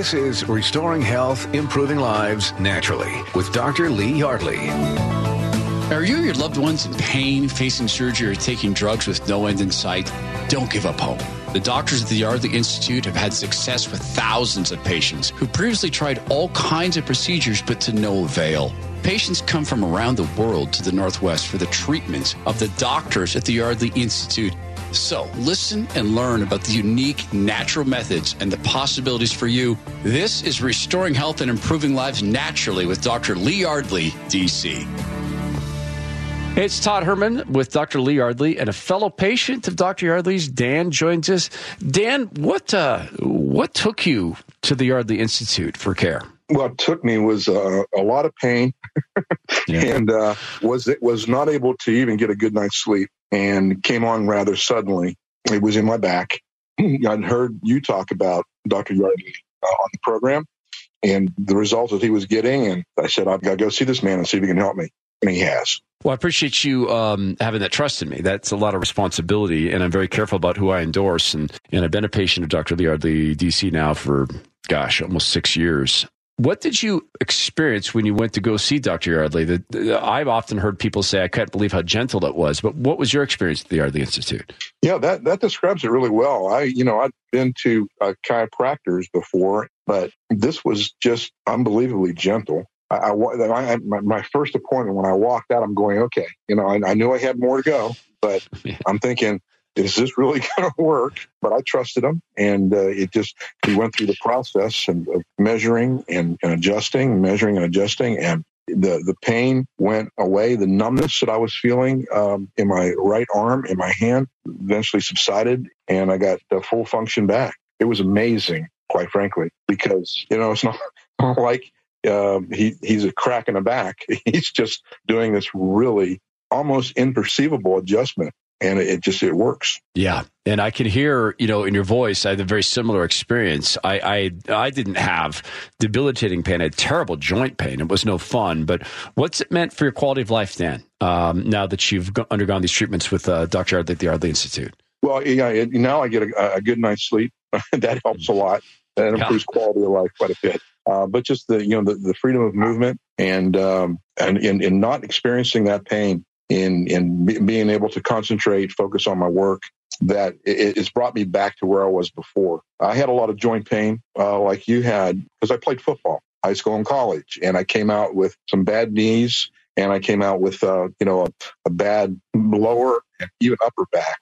This is Restoring Health, Improving Lives Naturally with Dr. Lee Yardley. Are you or your loved ones in pain, facing surgery, or taking drugs with no end in sight? Don't give up hope. The doctors at the Yardley Institute have had success with thousands of patients who previously tried all kinds of procedures but to no avail. Patients come from around the world to the Northwest for the treatments of the doctors at the Yardley Institute. So listen and learn about the unique natural methods and the possibilities for you. This is Restoring Health and Improving Lives Naturally with Dr. Lee Yardley, DC. It's Todd Herman with Dr. Lee Yardley and a fellow patient of Dr. Yardley's. Dan joins us. Dan, what uh, what took you to the Yardley Institute for care? What took me was uh, a lot of pain, yeah. and uh, was it was not able to even get a good night's sleep, and came on rather suddenly. It was in my back. I'd heard you talk about Dr. Yardley uh, on the program, and the results that he was getting, and I said I've got to go see this man and see if he can help me, and he has. Well, I appreciate you um, having that trust in me. That's a lot of responsibility, and I'm very careful about who I endorse. And, and I've been a patient of Dr. Yardley, DC, now for, gosh, almost six years. What did you experience when you went to go see Dr. Yardley? The, I've often heard people say, I can't believe how gentle it was. But what was your experience at the Yardley Institute? Yeah, that, that describes it really well. I, you know, I've been to uh, chiropractors before, but this was just unbelievably gentle. I, I, my, my, first appointment when I walked out, I'm going, okay, you know, I, I knew I had more to go, but. I'm thinking, is this really going to work? But I trusted him, and uh, it just he went through the process and of measuring and, and adjusting, measuring and adjusting, and the the pain went away. The numbness that I was feeling um, in my right arm, in my hand, eventually subsided, and I got the full function back. It was amazing, quite frankly, because you know it's not like uh, he he's a crack in the back. He's just doing this really almost imperceivable adjustment, and it, just it works. Yeah, and I can hear you know in your voice. I had a very similar experience. I I, I didn't have debilitating pain. I had terrible joint pain. It was no fun. But what's it meant for your quality of life, Dan? Um, now that you've undergone these treatments with uh, Dr. Yardley at the Yardley Institute. Well, yeah, it, now I get a, a, good night's sleep. that helps a lot. That improves yeah. quality of life quite a bit uh, but just the you know the, the freedom of movement and um, and in, in not experiencing that pain in in being able to concentrate, focus on my work. That it, it's brought me back to where I was before. I had a lot of joint pain, uh, like you had, because I played football, high school and college, and I came out with some bad knees, and I came out with uh, you know a, a bad lower and even upper back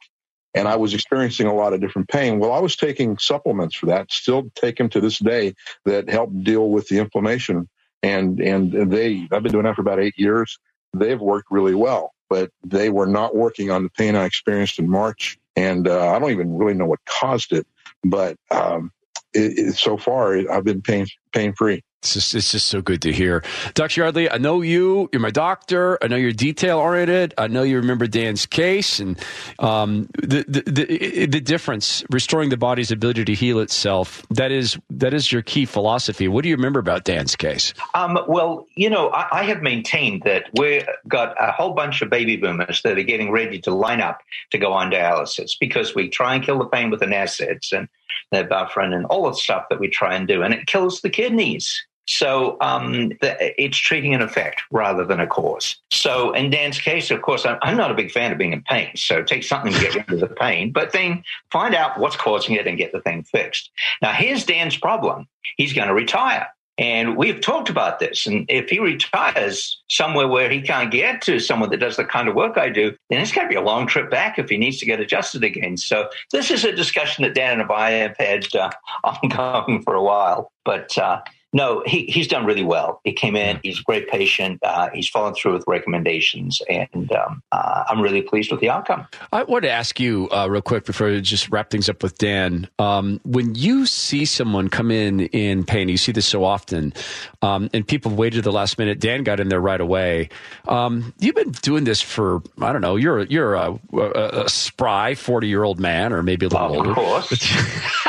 and I was experiencing a lot of different pain. Well, I was taking supplements for that, still take them to this day that help deal with the inflammation. And and they, I've been doing that for about eight years. They've worked really well, but they were not working on the pain I experienced in March. And uh, I don't even really know what caused it, but um, it, it, so far I've been pain pain free. It's just, it's just so good to hear. Dr. Yardley, I know you. You're my doctor. I know you're detail oriented. I know you remember Dan's case and um, the, the, the, the difference, restoring the body's ability to heal itself. That is, that is your key philosophy. What do you remember about Dan's case? Um, well, you know, I, I have maintained that we've got a whole bunch of baby boomers that are getting ready to line up to go on dialysis because we try and kill the pain with the NSAIDs and the buffering and all the stuff that we try and do, and it kills the kidneys. So um, the, it's treating an effect rather than a cause. So in Dan's case, of course, I'm, I'm, not a big fan of being in pain. So take something to get rid of the pain, but then find out what's causing it and get the thing fixed. Now, here's Dan's problem. He's going to retire. And we've talked about this. And if he retires somewhere where he can't get to someone that does the kind of work I do, then it's going to be a long trip back if he needs to get adjusted again. So this is a discussion that Dan and I have had uh, ongoing for a while. But uh, no, he, he's done really well. He came in, he's a great patient. Uh, he's followed through with recommendations, and um, uh, I'm really pleased with the outcome. I want to ask you uh, real quick before we just wrap things up with Dan. Um, when you see someone come in in pain, you see this so often, um, and people waited the last minute. Dan got in there right away. Um, you've been doing this for, I don't know, you're, you're a, a, a spry 40 year old man, or maybe a little older. Of course.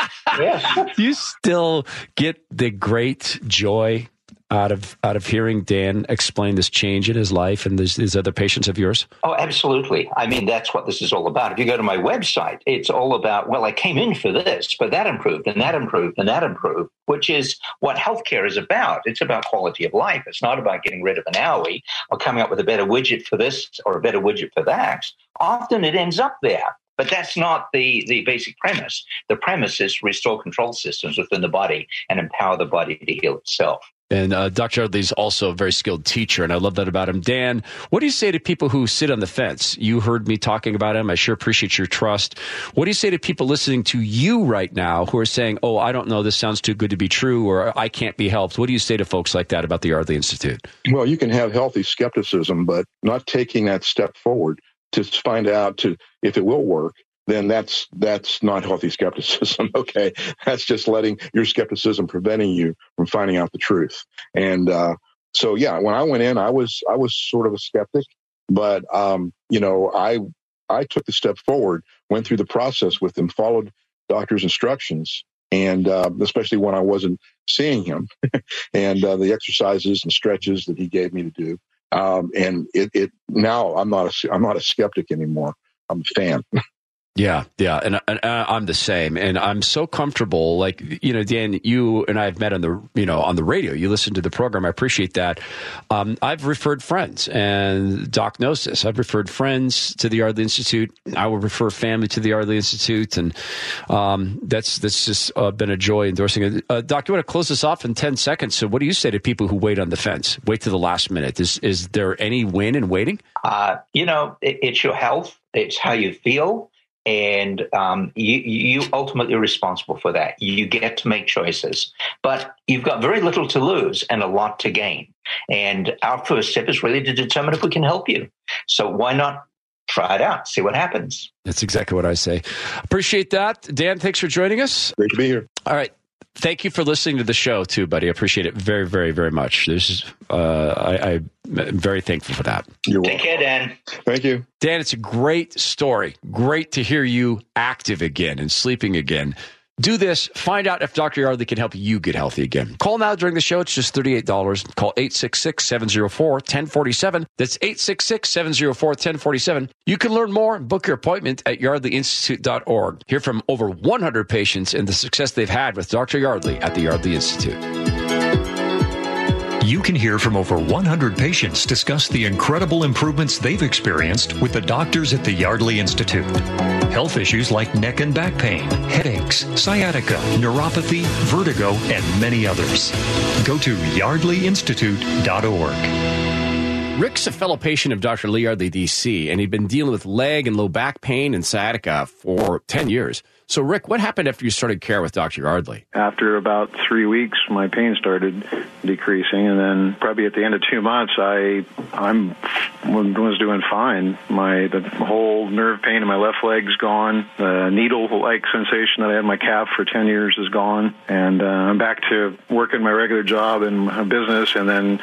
yes. you still get the great joy out of out of hearing Dan explain this change in his life and these, these other patients of yours? Oh, absolutely. I mean, that's what this is all about. If you go to my website, it's all about, well, I came in for this, but that improved and that improved and that improved, which is what healthcare is about. It's about quality of life. It's not about getting rid of an owie or coming up with a better widget for this or a better widget for that. Often it ends up there. But that's not the, the basic premise. The premise is restore control systems within the body and empower the body to heal itself. And uh, Dr. Yardley's also a very skilled teacher, and I love that about him. Dan, what do you say to people who sit on the fence? You heard me talking about him. I sure appreciate your trust. What do you say to people listening to you right now who are saying, oh, I don't know, this sounds too good to be true, or I can't be helped? What do you say to folks like that about the Yardley Institute? Well, you can have healthy skepticism, but not taking that step forward to find out to if it will work then that's that's not healthy skepticism. okay, that's just letting your skepticism preventing you from finding out the truth. And uh, so, yeah, when I went in, I was I was sort of a skeptic, but um, you know, I I took the step forward, went through the process with him, followed doctor's instructions, and uh, especially when I wasn't seeing him, and uh, the exercises and stretches that he gave me to do. Um, and it, it now I'm not a I'm not a skeptic anymore. I'm a fan. Yeah, yeah, and, and uh, I'm the same, and I'm so comfortable. Like you know, Dan, you and I have met on the you know on the radio. You listen to the program. I appreciate that. Um, I've referred friends, and Doc knows this. I've referred friends to the Yardley Institute. I will refer family to the Yardley Institute, and um, that's that's just uh, been a joy endorsing it. Uh, Doc, you want to close this off in ten seconds? So, what do you say to people who wait on the fence, wait to the last minute? Is is there any win in waiting? Uh, you know, it, it's your health. It's how you feel and um, you, you ultimately responsible for that. You get to make choices, but you've got very little to lose and a lot to gain. And our first step is really to determine if we can help you. So why not try it out, see what happens? That's exactly what I say. Appreciate that, Dan. Thanks for joining us. Great to be here. All right thank you for listening to the show too, buddy. I appreciate it very, very, very much. This is uh, I, I'm very thankful for that. You're Take care, Dan. Thank you, Dan. It's a great story. Great to hear you active again and sleeping again. Do this. Find out if Dr. Yardley can help you get healthy again. Call now during the show. It's just $38. Call 866-704-1047. That's 866-704-1047. You can learn more and book your appointment at yardleyinstitute.org. Hear from over 100 patients and the success they've had with Dr. Yardley at the Yardley Institute. You can hear from over 100 patients discuss the incredible improvements they've experienced with the doctors at the Yardley Institute. Health issues like neck and back pain, headaches, sciatica, neuropathy, vertigo, and many others. Go to yardleyinstitute.org. Rick's a fellow patient of Dr. Lee Yardley, DC, and he'd been dealing with leg and low back pain and sciatica for 10 years. So, Rick, what happened after you started care with Dr. Yardley? After about three weeks, my pain started decreasing, and then probably at the end of two months, I I'm was doing fine. My the whole nerve pain in my left leg's gone. The needle-like sensation that I had in my calf for ten years is gone, and uh, I'm back to working my regular job and business, and then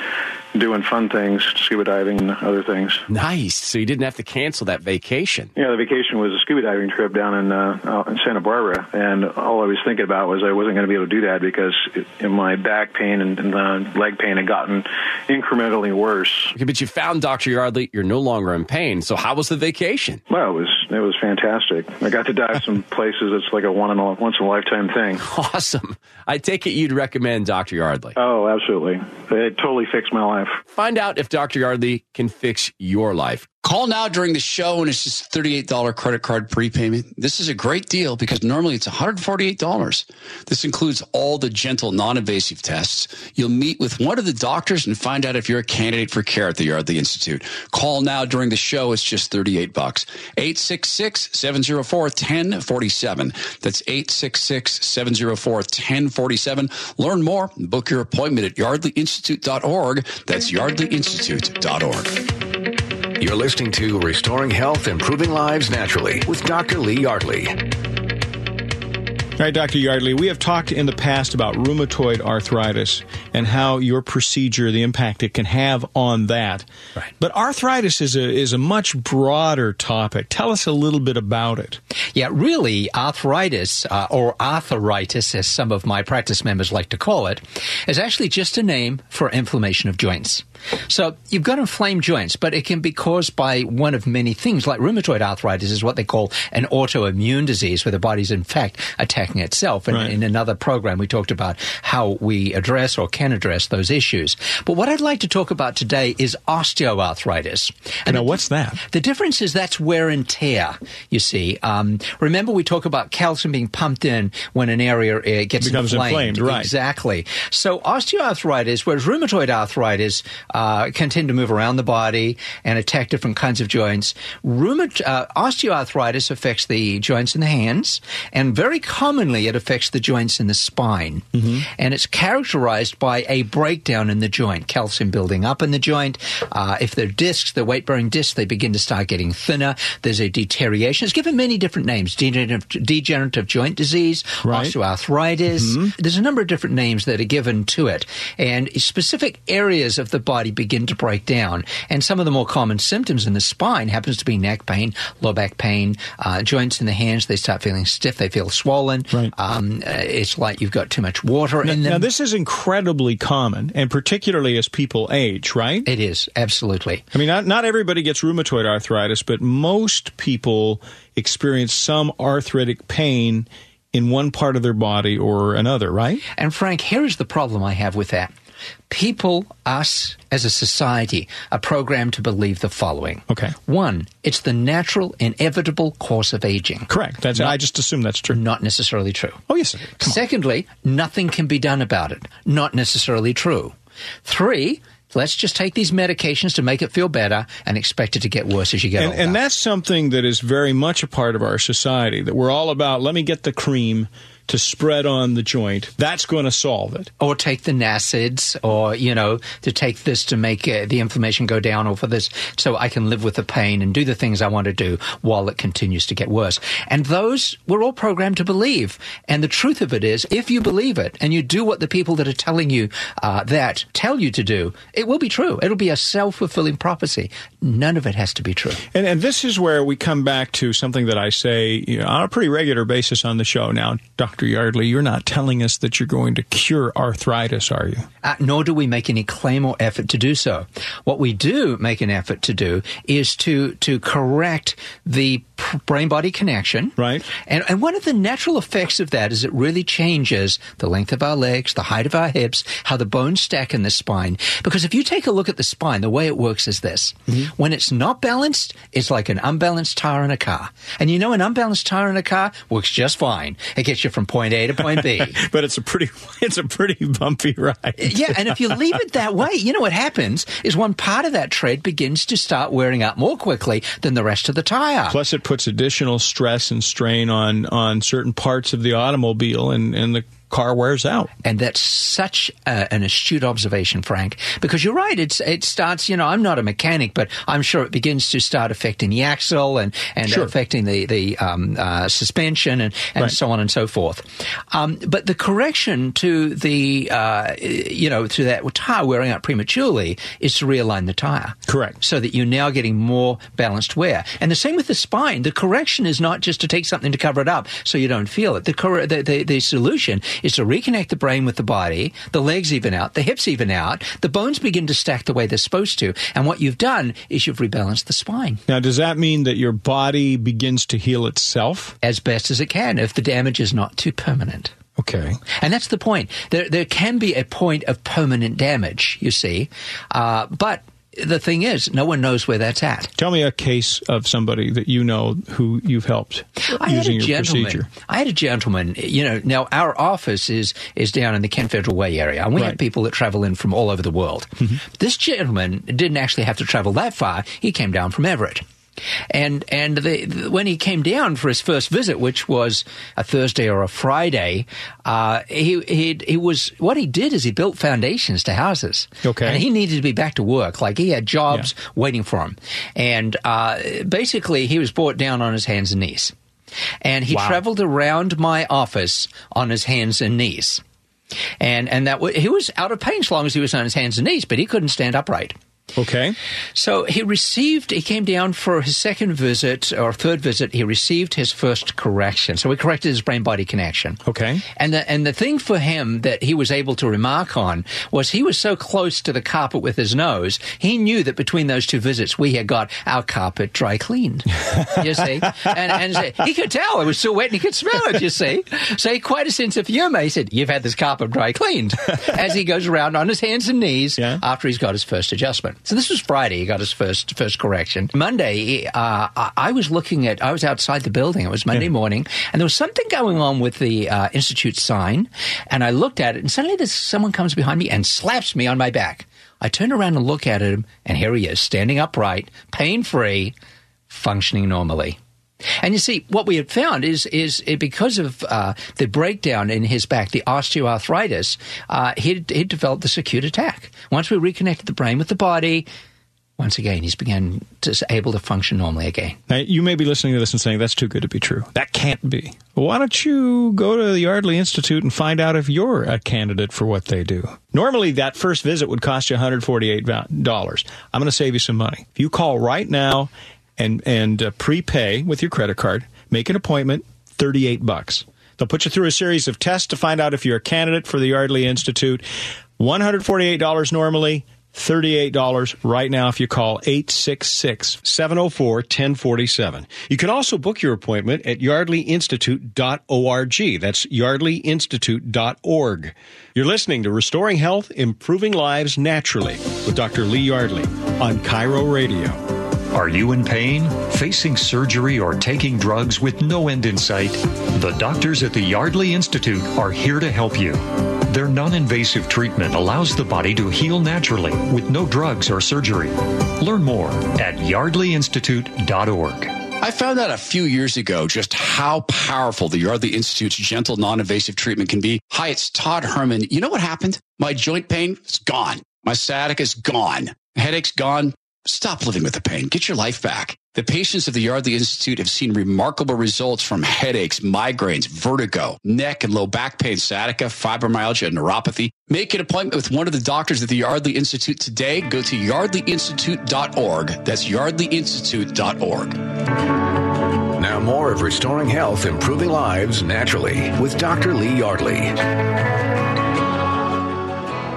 doing fun things, scuba diving and other things. Nice. So you didn't have to cancel that vacation. Yeah, the vacation was a scuba diving trip down in uh, in Santa Barbara, and all I was thinking about was I wasn't going to be able to do that because it, my back pain and, and the leg pain had gotten incrementally worse. Okay, but you found Dr. Yardley. You're no longer in pain. So how was the vacation? Well, it was it was fantastic. I got to dive some places. It's like a one in a once in a lifetime thing. Awesome. I take it you'd recommend Dr. Yardley. Oh, absolutely. It totally fixed my life. Find out if Dr. Yardley can fix your life. Call now during the show and it's just $38 credit card prepayment. This is a great deal because normally it's $148. This includes all the gentle, non-invasive tests. You'll meet with one of the doctors and find out if you're a candidate for care at the Yardley Institute. Call now during the show. It's just 38 bucks. 866-704-1047. That's 866-704-1047. Learn more. Book your appointment at yardleyinstitute.org. That's yardleyinstitute.org. You're listening to Restoring Health, Improving Lives Naturally with Dr. Lee Yardley. All right, Dr. Yardley, we have talked in the past about rheumatoid arthritis and how your procedure, the impact it can have on that. Right. But arthritis is a is a much broader topic. Tell us a little bit about it. Yeah, really, arthritis, uh, or arthritis, as some of my practice members like to call it, is actually just a name for inflammation of joints. So you've got inflamed joints, but it can be caused by one of many things. Like rheumatoid arthritis is what they call an autoimmune disease, where the body's in fact attacking itself. And Right. in another program, we talked about how we address or can address those issues. But what I'd like to talk about today is osteoarthritis. And Now, what's that? the difference is that's wear and tear, you see. Um, remember, we talk about calcium being pumped in when an area uh, gets Becomes inflamed, right. Exactly. So osteoarthritis, whereas rheumatoid arthritis uh, can tend to move around the body and attack different kinds of joints, Rheumat- uh, osteoarthritis affects the joints in the hands, and very commonly it affects the joints in the spine. And it's characterized by a breakdown in the joint, calcium building up in the joint. Uh, if they're discs, they're weight-bearing discs, they begin to start getting thinner. There's a deterioration. It's given many different names: degenerative, degenerative joint disease, Right. osteoarthritis. There's a number of different names that are given to it, and specific areas of the body begin to break down. And some of the more common symptoms in the spine happens to be neck pain, low back pain, uh, joints in the hands. They start feeling stiff. They feel swollen. Right. Um, uh, it's like you've got too much water Now, in them. now, this is incredibly common, and particularly as people age, right? it is absolutely. I mean, not, not everybody gets rheumatoid arthritis, but most people experience some arthritic pain in one part of their body or another, right? And Frank, here is the problem I have with that. People, us as a society, are programmed to believe the following. Okay. One, it's the natural, inevitable course of aging. Correct. That's I just assume that's true. Not necessarily true. Oh, yes. Secondly, nothing can be done about it. Not necessarily true. Three, let's just take these medications to make it feel better and expect it to get worse as you get And, older. and that's something that is very much a part of our society that we're all about. Let me get the cream to spread on the joint. That's going to solve it. or take the NSAIDs, or you know, to take this to make uh, the inflammation go down, or for this so I can live with the pain and do the things I want to do while it continues to get worse. And those we're all programmed to believe. And the truth of it is, if you believe it and you do what the people that are telling you uh, that tell you to do, it will be true. It'll be a self fulfilling prophecy. None of it has to be true. And, and this is where we come back to something that I say you know, on a pretty regular basis on the show. Now, Dr. Yardley, you're not telling us that you're going to cure arthritis, are you? Uh, nor do we make any claim or effort to do so. What we do make an effort to do is to to correct the brain body connection. Right. And, and one of the natural effects of that is it really changes the length of our legs, the height of our hips, how the bones stack in the spine. Because if you take a look at the spine, the way it works is this. When it's not balanced, it's like an unbalanced tire in a car. And you know, an unbalanced tire in a car works just fine. It gets you from point A to point B. But it's a pretty it's a pretty bumpy ride. Yeah, and if you leave it that way, you know what happens is one part of that tread begins to start wearing out more quickly than the rest of the tire. Plus, it puts additional stress and strain on on certain parts of the automobile, and and the car wears out. And that's such a, an astute observation, Frank, because you're right. It's it starts. You know, I'm not a mechanic, but I'm sure it begins to start affecting the axle and and Sure. affecting the the um, uh, suspension and and Right. so on and so forth. Um, but the correction to the uh, you know to that tire wearing out prematurely is to realign the tire. Correct. So that you're now getting more balanced wear. And the same with the spine. The correction is not just to take something to cover it up so you don't feel it. The, cor- the, the, the solution is to reconnect the brain with the body, the legs even out, the hips even out, the bones begin to stack the way they're supposed to. And what you've done is you've rebalanced the spine Now, does that mean that your body begins to heal itself? as best as it can if the damage is not too permanent. Okay. And that's the point. There, there can be a point of permanent damage, you see. Uh, but the thing is, no one knows where that's at. Tell me a case of somebody that you know who you've helped I had using a your gentleman. procedure. I had a gentleman. You know, now our office is is down in the Kent Federal Way area, and we have people that travel in from all over the world. Mm-hmm. This gentleman didn't actually have to travel that far. He came down from Everett. And and the, when he came down for his first visit, which was a Thursday or a Friday, uh, he he he was what he did is he built foundations to houses. Okay. and he needed to be back to work. Like he had jobs Yeah. waiting for him, and uh, basically he was brought down on his hands and knees. And he Wow. traveled around my office on his hands and knees. And, and that w- he was out of pain as long as he was on his hands and knees, but he couldn't stand upright. Okay. So he received, he came down for his second visit or third visit. He received his first correction. So we corrected his brain body connection. Okay. And the, and the thing for him that he was able to remark on was he was so close to the carpet with his nose, he knew that between those two visits, we had got our carpet dry cleaned. you see? And, and he could tell it was still wet and he could smell it, you see? So he quite a sense of humor. He said, You've had this carpet dry cleaned as he goes around on his hands and knees Yeah. after he's got his first adjustment. So this was Friday. He got his first first correction. Monday, uh, I, was looking at. I was outside the building. It was Monday morning, and there was something going on with the uh, institute sign. And I looked at it, and suddenly there's someone comes behind me and slaps me on my back. I turn around and look at him, and here he is, standing upright, pain free, functioning normally. And you see, what we had found is is because of uh, the breakdown in his back, the osteoarthritis, uh, he'd, he'd developed this acute attack. Once we reconnected the brain with the body, once again, he's began to able to function normally again. Now, you may be listening to this and saying, that's too good to be true. That can't be. Why don't you go to the Yardley Institute and find out if you're a candidate for what they do? Normally, that first visit would cost you $148. I'm going to save you some money. If you call right now and, and uh, prepay with your credit card, make an appointment, 38 bucks. They'll put you through a series of tests to find out if you're a candidate for the Yardley Institute. $148 normally, $38 right now if you call 866 704 1047. You can also book your appointment at yardleyinstitute.org. That's yardleyinstitute.org. You're listening to Restoring Health, Improving Lives Naturally with Dr. Lee Yardley on KIRO Radio. Are you in pain, facing surgery, or taking drugs with no end in sight? The doctors at the Yardley Institute are here to help you. Their non invasive treatment allows the body to heal naturally with no drugs or surgery. Learn more at yardleyinstitute.org. I found out a few years ago just how powerful the Yardley Institute's gentle, non-invasive treatment can be. Hi, it's Todd Herman. You know what happened? My joint pain is gone. My sciatica is gone. Headache's gone. Stop living with the pain. Get your life back. The patients of the Yardley Institute have seen remarkable results from headaches, migraines, vertigo, neck and low back pain, sciatica, fibromyalgia, and neuropathy. Make an appointment with one of the doctors at the Yardley Institute today. Go to yardleyinstitute.org. That's yardleyinstitute.org. Now, more of Restoring Health, Improving Lives Naturally with Dr. Lee Yardley.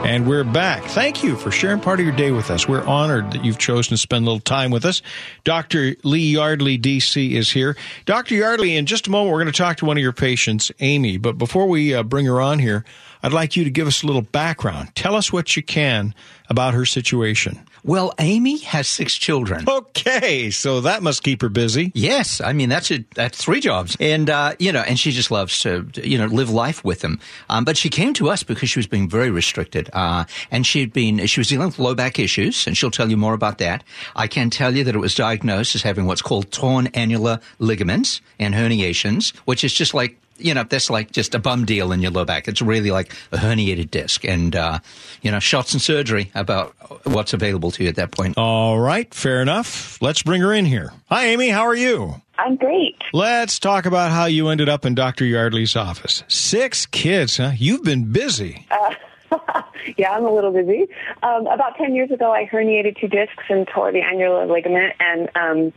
And we're back. Thank you for sharing part of your day with us. We're honored that you've chosen to spend a little time with us. Dr. Lee Yardley, DC, is here. Dr. Yardley, in just a moment, we're going to talk to one of your patients, Amy. But before we uh, bring her on here, I'd like you to give us a little background. Tell us what you can about her situation. Well, Amy has six children. Okay, so that must keep her busy. Yes, I mean that's a, that's three jobs, and uh, you know, and she just loves to you know live life with them. Um, but she came to us because she was being very restricted, uh, and she'd been she was dealing with low back issues, and she'll tell you more about that. I can tell you that it was diagnosed as having what's called torn annular ligaments and herniations, which is just like you know, that's like just a bum deal in your low back. It's really like a herniated disc, and uh, you know, shots and surgery about what's available to you at that point. All right, fair enough. Let's bring her in here. Hi, Amy. How are you? I'm great. Let's talk about how you ended up in Dr. Yardley's office. Six kids, huh? You've been busy. Uh, yeah, I'm a little busy. Um, about 10 years ago, I herniated two discs and tore the annular ligament, and um,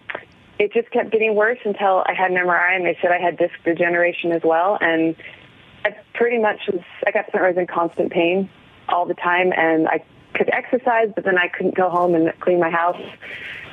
it just kept getting worse until I had an MRI, and they said I had disc degeneration as well. And I pretty much was, I got spent I was in constant pain all the time, and I could exercise, but then I couldn't go home and clean my house.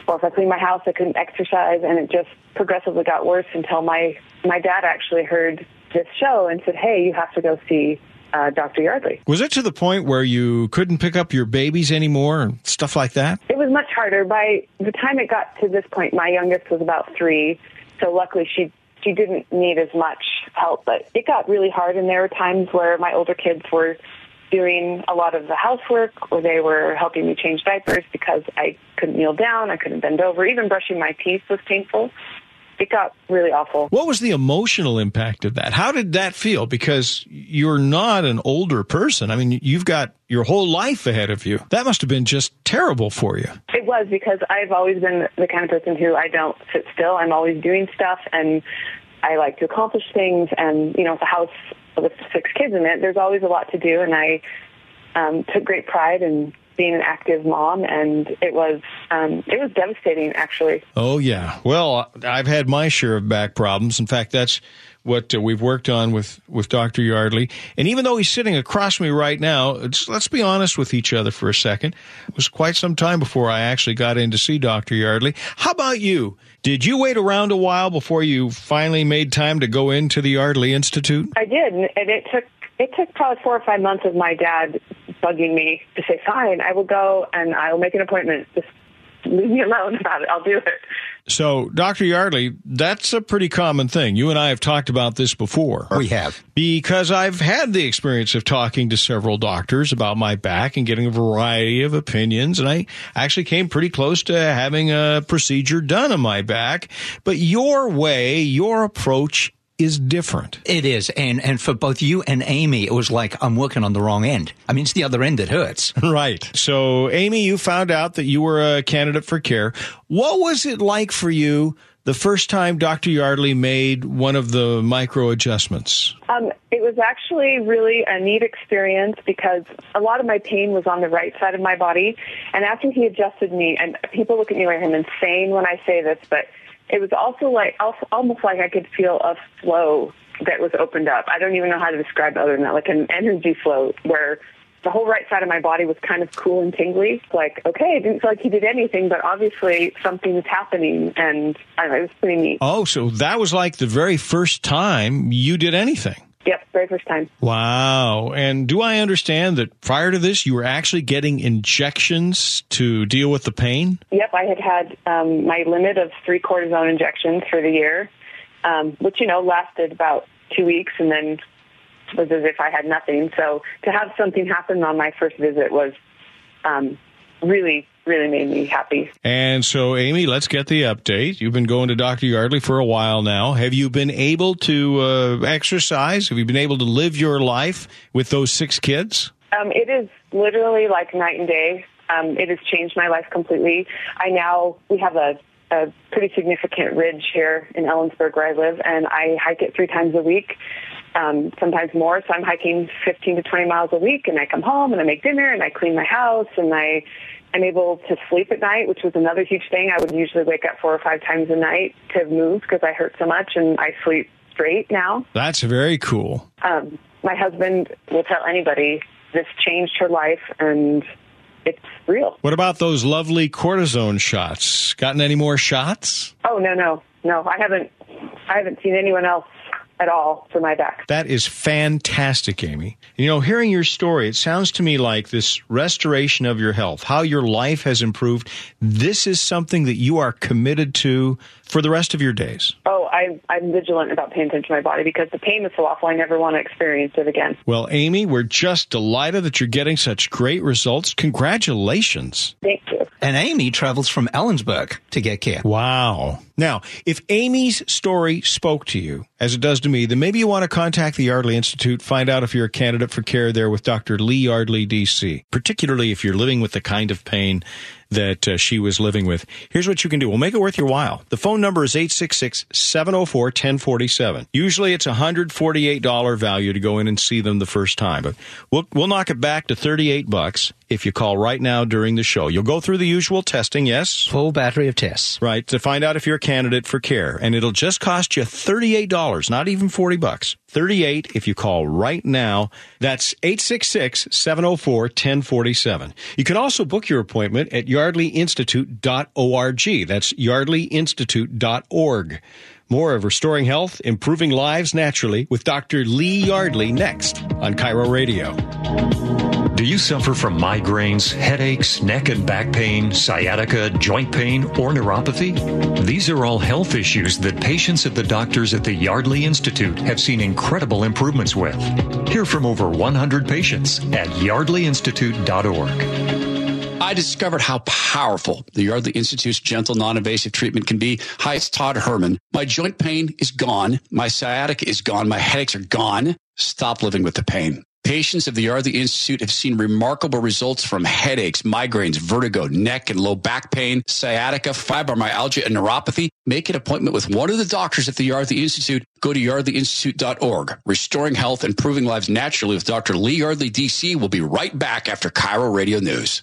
Or if I cleaned my house, I couldn't exercise, and it just progressively got worse until my my dad actually heard this show and said, "Hey, you have to go see uh, Dr. Yardley." Was it to the point where you couldn't pick up your babies anymore and stuff like that? It was much harder. By the time it got to this point, my youngest was about three, so luckily she she didn't need as much help. But it got really hard, and there were times where my older kids were doing a lot of the housework, or they were helping me change diapers because I couldn't kneel down, I couldn't bend over. Even brushing my teeth was painful. It got really awful. What was the emotional impact of that? How did that feel? Because you're not an older person. I mean, you've got your whole life ahead of you. That must have been just terrible for you. It was because I've always been the kind of person who I don't sit still. I'm always doing stuff and I like to accomplish things, and you know, a house with six kids in it, there's always a lot to do, and I um, took great pride in being an active mom, and it was um, it was devastating, actually. Oh yeah, well, I've had my share of back problems. In fact, that's what uh, we've worked on with, with Dr. Yardley. And even though he's sitting across me right now, let's be honest with each other for a second. It was quite some time before I actually got in to see Dr. Yardley. How about you? Did you wait around a while before you finally made time to go into the Yardley Institute? I did, and it took it took probably four or five months of my dad bugging me to say, "Fine, I will go and I will make an appointment. Just leave me alone about it. I'll do it." So, Dr. Yardley, that's a pretty common thing. You and I have talked about this before. We have. Because I've had the experience of talking to several doctors about my back and getting a variety of opinions. And I actually came pretty close to having a procedure done on my back. But your way, your approach is different. It is. And and for both you and Amy, it was like I'm working on the wrong end. I mean, it's the other end that hurts. Right. So, Amy, you found out that you were a candidate for care. What was it like for you the first time Dr. Yardley made one of the micro adjustments? Um, it was actually really a neat experience because a lot of my pain was on the right side of my body. And after he adjusted me, and people look at me like I'm insane when I say this, but it was also like almost like I could feel a flow that was opened up. I don't even know how to describe it other than that, like an energy flow where the whole right side of my body was kind of cool and tingly. Like, okay, it didn't feel like he did anything, but obviously something is happening, and I know, it was pretty neat. Oh, so that was like the very first time you did anything. Yep, very first time. Wow. And do I understand that prior to this, you were actually getting injections to deal with the pain? Yep, I had had um, my limit of three cortisone injections for the year, um, which, you know, lasted about two weeks and then was as if I had nothing. So to have something happen on my first visit was um, really really made me happy. And so, Amy, let's get the update. You've been going to Dr. Yardley for a while now. Have you been able to uh, exercise? Have you been able to live your life with those six kids? Um, it is literally like night and day. Um, it has changed my life completely. I now, we have a, a pretty significant ridge here in Ellensburg where I live, and I hike it three times a week. Um, sometimes more. So I'm hiking 15 to 20 miles a week, and I come home and I make dinner and I clean my house and I I'm able to sleep at night, which was another huge thing. I would usually wake up four or five times a night to move because I hurt so much, and I sleep straight now. That's very cool. Um, my husband will tell anybody this changed her life, and it's real. What about those lovely cortisone shots? Gotten any more shots? Oh no, no, no. I haven't. I haven't seen anyone else at all for my back. That is fantastic, Amy. You know, hearing your story, it sounds to me like this restoration of your health, how your life has improved, this is something that you are committed to for the rest of your days. Oh, I, I'm vigilant about paying attention to my body because the pain is so awful. I never want to experience it again. Well, Amy, we're just delighted that you're getting such great results. Congratulations. Thank you. And Amy travels from Ellensburg to get care. Wow. Now, if Amy's story spoke to you, as it does to me, then maybe you want to contact the Yardley Institute, find out if you're a candidate for care there with Dr. Lee Yardley, DC, particularly if you're living with the kind of pain that uh, she was living with. Here's what you can do. We'll make it worth your while. The phone number is 866-704-1047. Usually it's a $148 value to go in and see them the first time, but we'll, we'll knock it back to 38 bucks if you call right now during the show. You'll go through the usual testing, yes? Full battery of tests. Right, to find out if you're a candidate for care. And it'll just cost you $38, not even 40 bucks. 38 if you call right now. That's 866-704-1047. You can also book your appointment at yardleyinstitute.org. That's yardleyinstitute.org. More of Restoring Health, Improving Lives Naturally with Dr. Lee Yardley next on KIRO Radio. Do you suffer from migraines, headaches, neck and back pain, sciatica, joint pain, or neuropathy? These are all health issues that patients at the doctors at the Yardley Institute have seen incredible improvements with. Hear from over 100 patients at yardleyinstitute.org. I discovered how powerful the Yardley Institute's gentle, non-invasive treatment can be. Hi, it's Todd Herman. My joint pain is gone. My sciatica is gone. My headaches are gone. Stop living with the pain. Patients of the Yardley Institute have seen remarkable results from headaches, migraines, vertigo, neck and low back pain, sciatica, fibromyalgia, and neuropathy. Make an appointment with one of the doctors at the Yardley Institute. Go to yardleyinstitute.org. Restoring health, improving lives naturally with Dr. Lee Yardley, DC. will be right back after KIRO Radio News.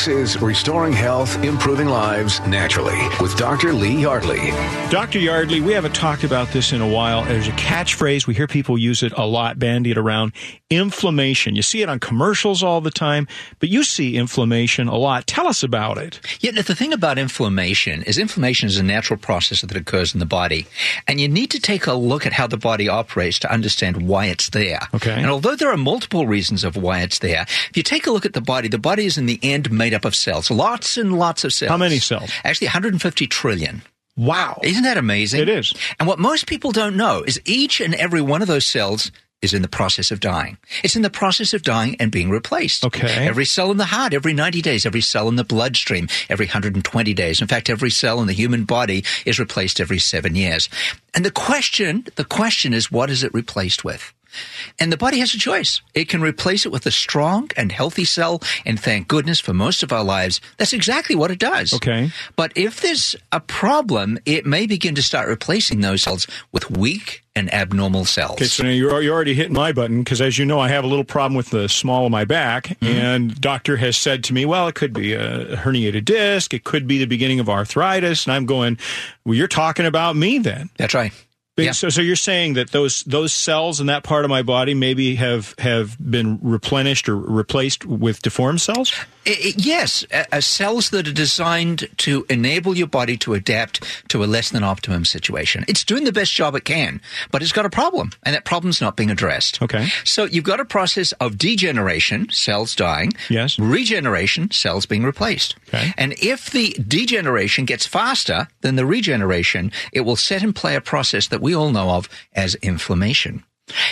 This is Restoring Health, Improving Lives Naturally with Dr. Lee Yardley. Dr. Yardley, we haven't talked about this in a while. There's a catchphrase. We hear people use it a lot, bandy it around. Inflammation. You see it on commercials all the time, but you see inflammation a lot. Tell us about it. Yeah, the thing about inflammation is inflammation is a natural process that occurs in the body. And you need to take a look at how the body operates to understand why it's there. Okay. And although there are multiple reasons of why it's there, if you take a look at the body, the body is in the end made up of cells, lots and lots of cells. How many cells? Actually, 150 trillion. Wow. Isn't that amazing? It is. And what most people don't know is each and every one of those cells is in the process of dying. It's in the process of dying and being replaced. Okay. Every cell in the heart, every 90 days, every cell in the bloodstream, every 120 days. In fact, every cell in the human body is replaced every seven years. And the question, the question is, what is it replaced with? And the body has a choice. It can replace it with a strong and healthy cell, and thank goodness for most of our lives, that's exactly what it does. Okay. But if there's a problem, it may begin to start replacing those cells with weak and abnormal cells. Okay, so now you're, you're already hitting my button because, as you know, I have a little problem with the small of my back, mm-hmm. and doctor has said to me, "Well, it could be a herniated disc, it could be the beginning of arthritis," and I'm going, "Well, you're talking about me then." That's right. Yeah. So, so you're saying that those those cells in that part of my body maybe have have been replenished or replaced with deformed cells? It, yes, uh, cells that are designed to enable your body to adapt to a less than optimum situation. It's doing the best job it can, but it's got a problem, and that problem's not being addressed. Okay. So you've got a process of degeneration, cells dying. Yes. Regeneration, cells being replaced. Okay. And if the degeneration gets faster than the regeneration, it will set in play a process that we all know of as inflammation.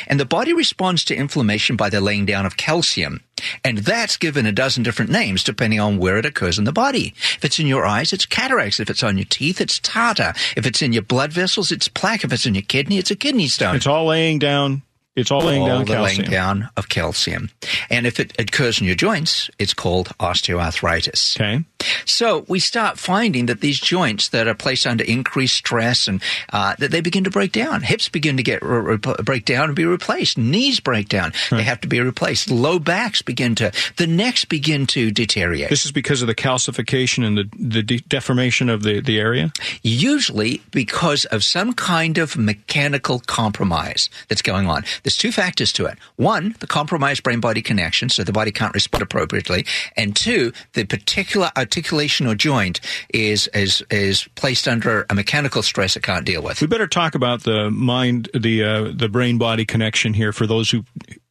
And the body responds to inflammation by the laying down of calcium. And that's given a dozen different names depending on where it occurs in the body. If it's in your eyes, it's cataracts. If it's on your teeth, it's tartar. If it's in your blood vessels, it's plaque. If it's in your kidney, it's a kidney stone. It's all laying down it's all laying all down the calcium. laying down of calcium. And if it occurs in your joints, it's called osteoarthritis. Okay. So we start finding that these joints that are placed under increased stress and uh, that they begin to break down. Hips begin to get re- re- break down and be replaced. Knees break down; right. they have to be replaced. Low backs begin to. The necks begin to deteriorate. This is because of the calcification and the the de- deformation of the the area. Usually because of some kind of mechanical compromise that's going on. There's two factors to it. One, the compromised brain body connection, so the body can't respond appropriately, and two, the particular articulation or joint is is is placed under a mechanical stress it can't deal with. We better talk about the mind, the uh, the brain body connection here for those who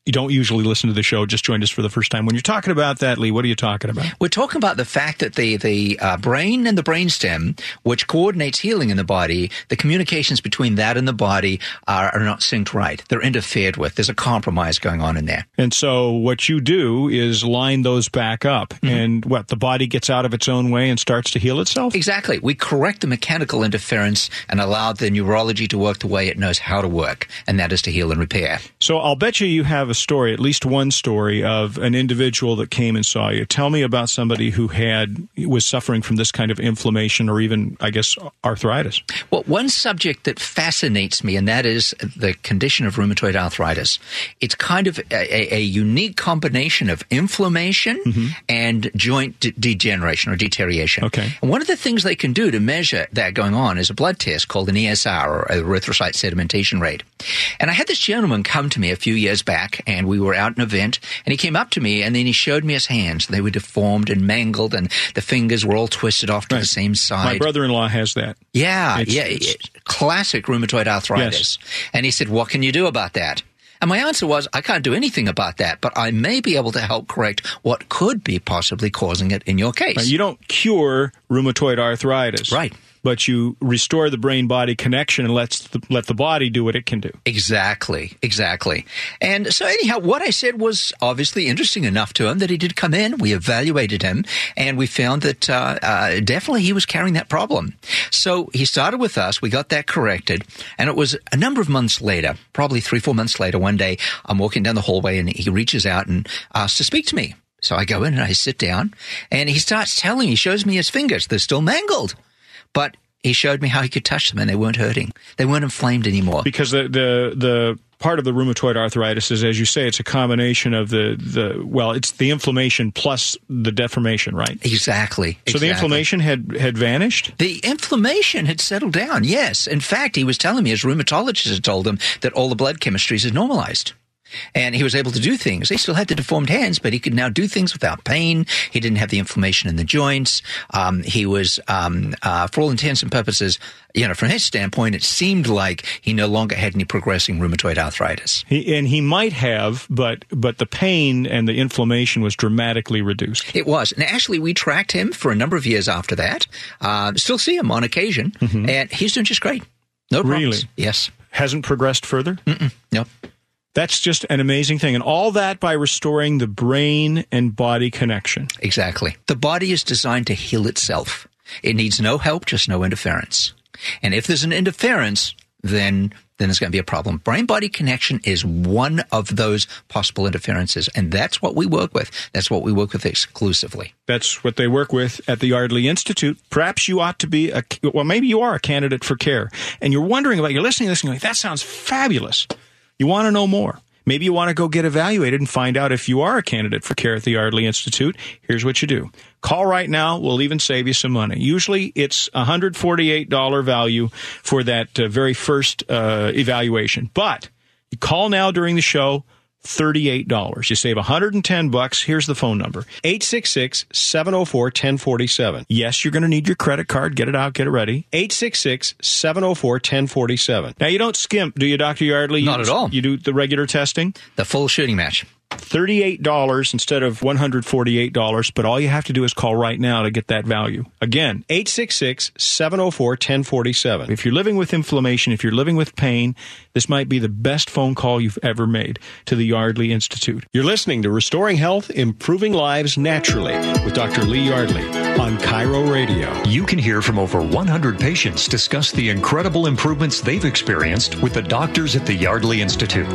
you don't usually listen to the show, just joined us for the first time. When you're talking about that, Lee, what are you talking about? We're talking about the fact that the the uh, brain and the brainstem, which coordinates healing in the body, the communications between that and the body are, are not synced right. They're interfered with. There's a compromise going on in there. And so what you do is line those back up, mm-hmm. and what the body gets out of its own way and starts to heal itself. Exactly. We correct the mechanical interference and allow the neurology to work the way it knows how to work, and that is to heal and repair. So I'll bet you you have a story, at least one story of an individual that came and saw you. Tell me about somebody who had was suffering from this kind of inflammation or even, I guess, arthritis. Well, one subject that fascinates me, and that is the condition of rheumatoid arthritis. It's kind of a, a unique combination of inflammation mm-hmm. and joint de- degeneration or deterioration. Okay. And one of the things they can do to measure that going on is a blood test called an ESR or erythrocyte sedimentation rate. And I had this gentleman come to me a few years back, and we were out an event, and he came up to me, and then he showed me his hands. They were deformed and mangled, and the fingers were all twisted off to right. the same side. My brother-in-law has that. Yeah, it's, yeah, it's, classic rheumatoid arthritis. Yes. And he said, "What can you do about that?" And my answer was, I can't do anything about that, but I may be able to help correct what could be possibly causing it in your case. You don't cure rheumatoid arthritis. Right but you restore the brain body connection and let the, let the body do what it can do. Exactly, exactly. And so, anyhow, what I said was obviously interesting enough to him that he did come in. We evaluated him, and we found that uh, uh, definitely he was carrying that problem. So he started with us. We got that corrected, and it was a number of months later, probably three, four months later. One day, I'm walking down the hallway, and he reaches out and asks to speak to me. So I go in and I sit down, and he starts telling he shows me his fingers. They're still mangled, but he showed me how he could touch them and they weren't hurting. They weren't inflamed anymore. Because the the the part of the rheumatoid arthritis is, as you say, it's a combination of the the well, it's the inflammation plus the deformation, right? Exactly. So exactly. the inflammation had had vanished. The inflammation had settled down. Yes. In fact, he was telling me his rheumatologist had told him that all the blood chemistries had normalized and he was able to do things. He still had the deformed hands, but he could now do things without pain. He didn't have the inflammation in the joints. Um, he was, um, uh, for all intents and purposes, you know, from his standpoint, it seemed like he no longer had any progressing rheumatoid arthritis. He, and he might have, but but the pain and the inflammation was dramatically reduced. It was, and actually, we tracked him for a number of years after that. Uh, still see him on occasion, mm-hmm. and he's doing just great. No problems. Really? Yes. Hasn't progressed further. Mm-mm. No. That's just an amazing thing. And all that by restoring the brain and body connection. Exactly. The body is designed to heal itself. It needs no help, just no interference. And if there's an interference, then then there's going to be a problem. Brain body connection is one of those possible interferences, and that's what we work with. That's what we work with exclusively. That's what they work with at the Yardley Institute. Perhaps you ought to be a well, maybe you are a candidate for care, and you're wondering about. You're listening to this and going, "That sounds fabulous." You want to know more. Maybe you want to go get evaluated and find out if you are a candidate for care at the Yardley Institute. Here's what you do. Call right now. We'll even save you some money. Usually it's a $148 value for that uh, very first uh, evaluation. But you call now during the show. $38. You save 110 bucks. Here's the phone number. 866-704-1047. Yes, you're going to need your credit card. Get it out, get it ready. 866-704-1047. Now you don't skimp, do you, Dr. Yardley? Not you, at all. You do the regular testing? The full shooting match. $38 instead of $148, but all you have to do is call right now to get that value. Again, 866-704-1047. If you're living with inflammation, if you're living with pain, this might be the best phone call you've ever made to the Yardley Institute. You're listening to Restoring Health, Improving Lives Naturally with Dr. Lee Yardley on KIRO Radio. You can hear from over 100 patients discuss the incredible improvements they've experienced with the doctors at the Yardley Institute.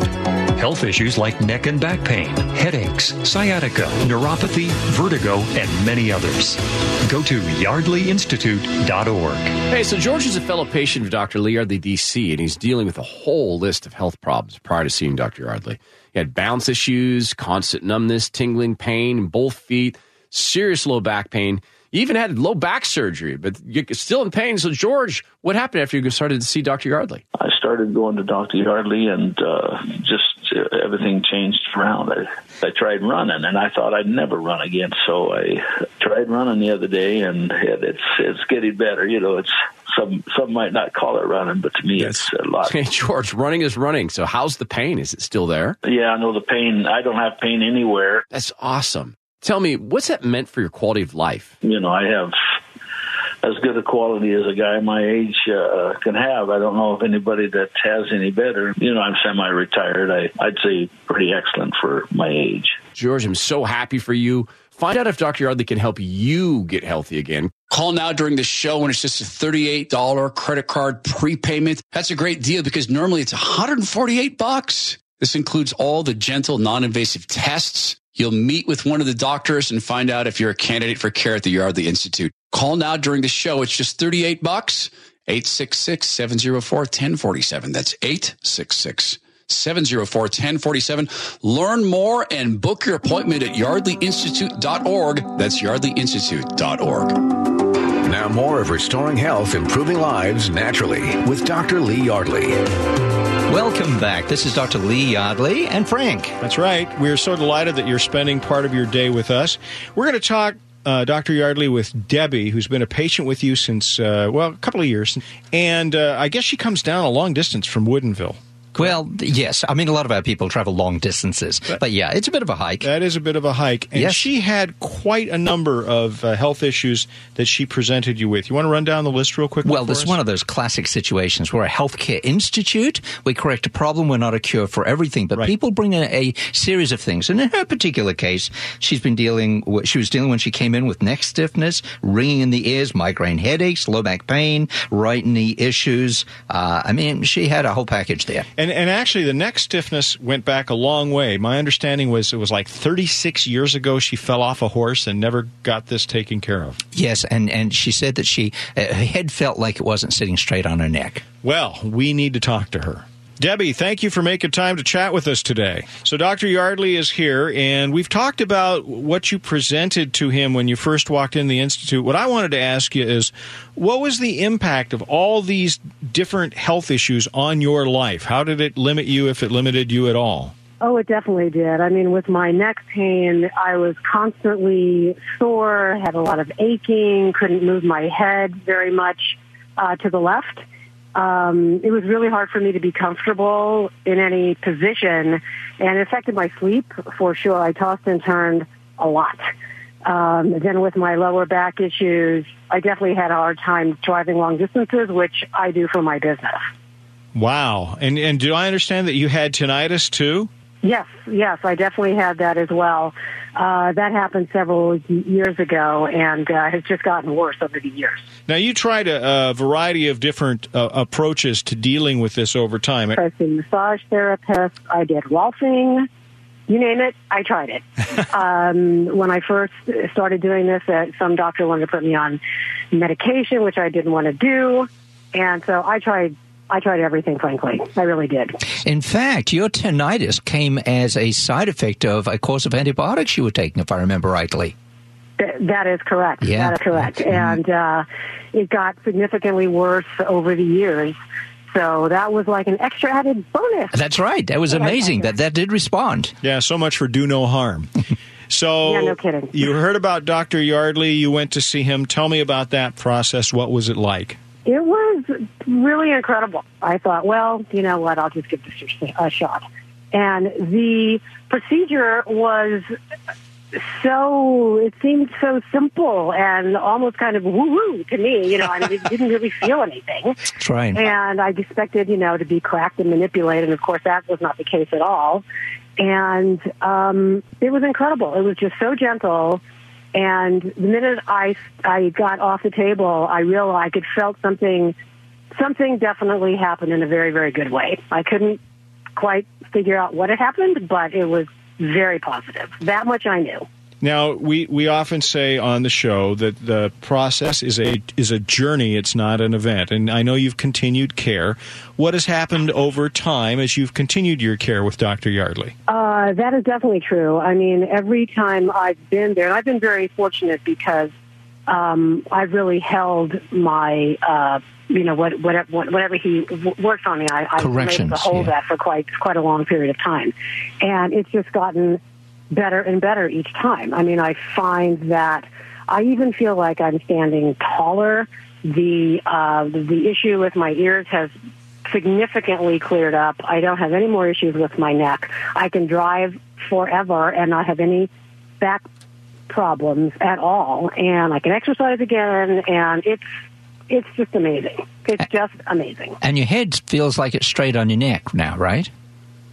Health issues like neck and back pain, headaches, sciatica, neuropathy, vertigo, and many others. Go to yardleyinstitute.org. Hey, so George is a fellow patient of Dr. Lee Yardley, DC, and he's dealing with a whole list of health problems prior to seeing Dr. Yardley. He had bounce issues, constant numbness, tingling pain in both feet, serious low back pain. You even had low back surgery, but you're still in pain. So, George, what happened after you started to see Dr. Yardley? I started going to Dr. Yardley, and uh, just uh, everything changed around. I, I tried running, and I thought I'd never run again. So I tried running the other day, and it, it's it's getting better. You know, it's some some might not call it running, but to me, Yes. it's a lot. Hey, George, running is running. So, how's the pain? Is it still there? Yeah, I know the pain. I don't have pain anywhere. That's awesome. Tell me, what's that meant for your quality of life? You know, I have as good a quality as a guy my age uh, can have. I don't know if anybody that has any better. You know, I'm semi-retired. I, I'd say pretty excellent for my age. George, I'm so happy for you. Find out if Dr. Yardley can help you get healthy again. Call now during the show when it's just a $38 credit card prepayment. That's a great deal because normally it's 148 bucks. This includes all the gentle, non-invasive tests. You'll meet with one of the doctors and find out if you're a candidate for care at the Yardley Institute. Call now during the show. It's just 38 bucks. 866-704-1047. That's 866 704 1047. Learn more and book your appointment at yardleyinstitute.org. That's yardleyinstitute.org. Now, more of Restoring Health, Improving Lives Naturally with Dr. Lee Yardley. Welcome back. This is Dr. Lee Yardley and Frank. That's right. We're so delighted that you're spending part of your day with us. We're going to talk, uh, Dr. Yardley, with Debbie, who's been a patient with you since, uh, well, a couple of years. And uh, I guess she comes down a long distance from Woodinville. Well, yes. I mean, a lot of our people travel long distances, but yeah, it's a bit of a hike. That is a bit of a hike. And Yes. she had quite a number of uh, health issues that she presented you with. You want to run down the list real quick? Well, this is one of those classic situations. We're a healthcare institute. We correct a problem. We're not a cure for everything. But people bring in a series of things. And in her particular case, she's been dealing. With, she was dealing when she came in with neck stiffness, ringing in the ears, migraine headaches, low back pain, right knee issues. Uh, I mean, she had a whole package there. And, and actually, the neck stiffness went back a long way. My understanding was it was like 36 years ago she fell off a horse and never got this taken care of. Yes, and and she said that she uh, her head felt like it wasn't sitting straight on her neck. Well, we need to talk to her. Debbie, thank you for making time to chat with us today. So, Dr. Yardley is here, and we've talked about what you presented to him when you first walked in the Institute. What I wanted to ask you is what was the impact of all these different health issues on your life? How did it limit you, if it limited you at all? Oh, it definitely did. I mean, with my neck pain, I was constantly sore, had a lot of aching, couldn't move my head very much uh, to the left. Um, it was really hard for me to be comfortable in any position, and it affected my sleep for sure. I tossed and turned a lot. Um, then with my lower back issues, I definitely had a hard time driving long distances, which I do for my business. Wow. And, and do I understand that you had tinnitus too? Yes, yes, I definitely had that as well. Uh, that happened several years ago and uh, has just gotten worse over the years. Now, you tried a, a variety of different uh, approaches to dealing with this over time. I've seen massage therapists. I did rolfing. You name it, I tried it. um, when I first started doing this, uh, some doctor wanted to put me on medication, which I didn't want to do, and so I tried. I tried everything, frankly. I really did. In fact, your tinnitus came as a side effect of a course of antibiotics you were taking, if I remember rightly. Th- that is correct. Yeah. That is correct. And uh, it got significantly worse over the years. So that was like an extra added bonus. That's right. That was amazing that that did respond. Yeah, so much for do no harm. So Yeah, no kidding. you heard about Dr. Yardley. You went to see him. Tell me about that process. What was it like? It was really incredible. I thought, well, you know what? I'll just give this a shot. And the procedure was so, it seemed so simple and almost kind of woo woo to me. You know, I mean, it didn't really feel anything. That's right. And I expected, you know, to be cracked and manipulated. And of course, that was not the case at all. And um, it was incredible. It was just so gentle. And the minute I I got off the table, I realized I could felt something. Something definitely happened in a very very good way. I couldn't quite figure out what had happened, but it was very positive. That much I knew. Now, we, we often say on the show that the process is a is a journey, it's not an event. And I know you've continued care. What has happened over time as you've continued your care with Dr. Yardley? Uh, that is definitely true. I mean, every time I've been there, and I've been very fortunate because um, I've really held my, uh, you know, what, whatever, whatever he w- works on me, I, I've been able to hold yeah. that for quite quite a long period of time, and it's just gotten better and better each time. I mean, I find that I even feel like I'm standing taller. The uh, the issue with my ears has significantly cleared up. I don't have any more issues with my neck. I can drive forever and not have any back problems at all. And I can exercise again, and it's it's just amazing. It's just amazing. And your head feels like it's straight on your neck now, right?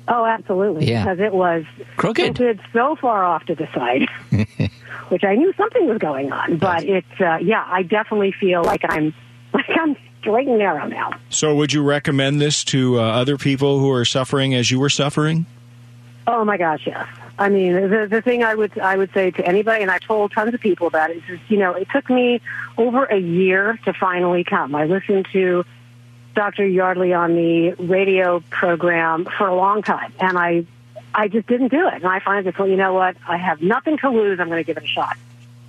Oh, absolutely. Yeah. Because it was Crooked. tilted so far off to the side, which I knew something was going on. But it's uh, yeah, I definitely feel like I'm like I'm straight and narrow now. So, would you recommend this to uh, other people who are suffering as you were suffering? Oh my gosh, yes. I mean, the the thing I would I would say to anybody, and I told tons of people about it, is just, you know, it took me over a year to finally come. I listened to Dr. Yardley on the radio program for a long time, and I I just didn't do it. And I finally just went, you know what? I have nothing to lose. I'm going to give it a shot.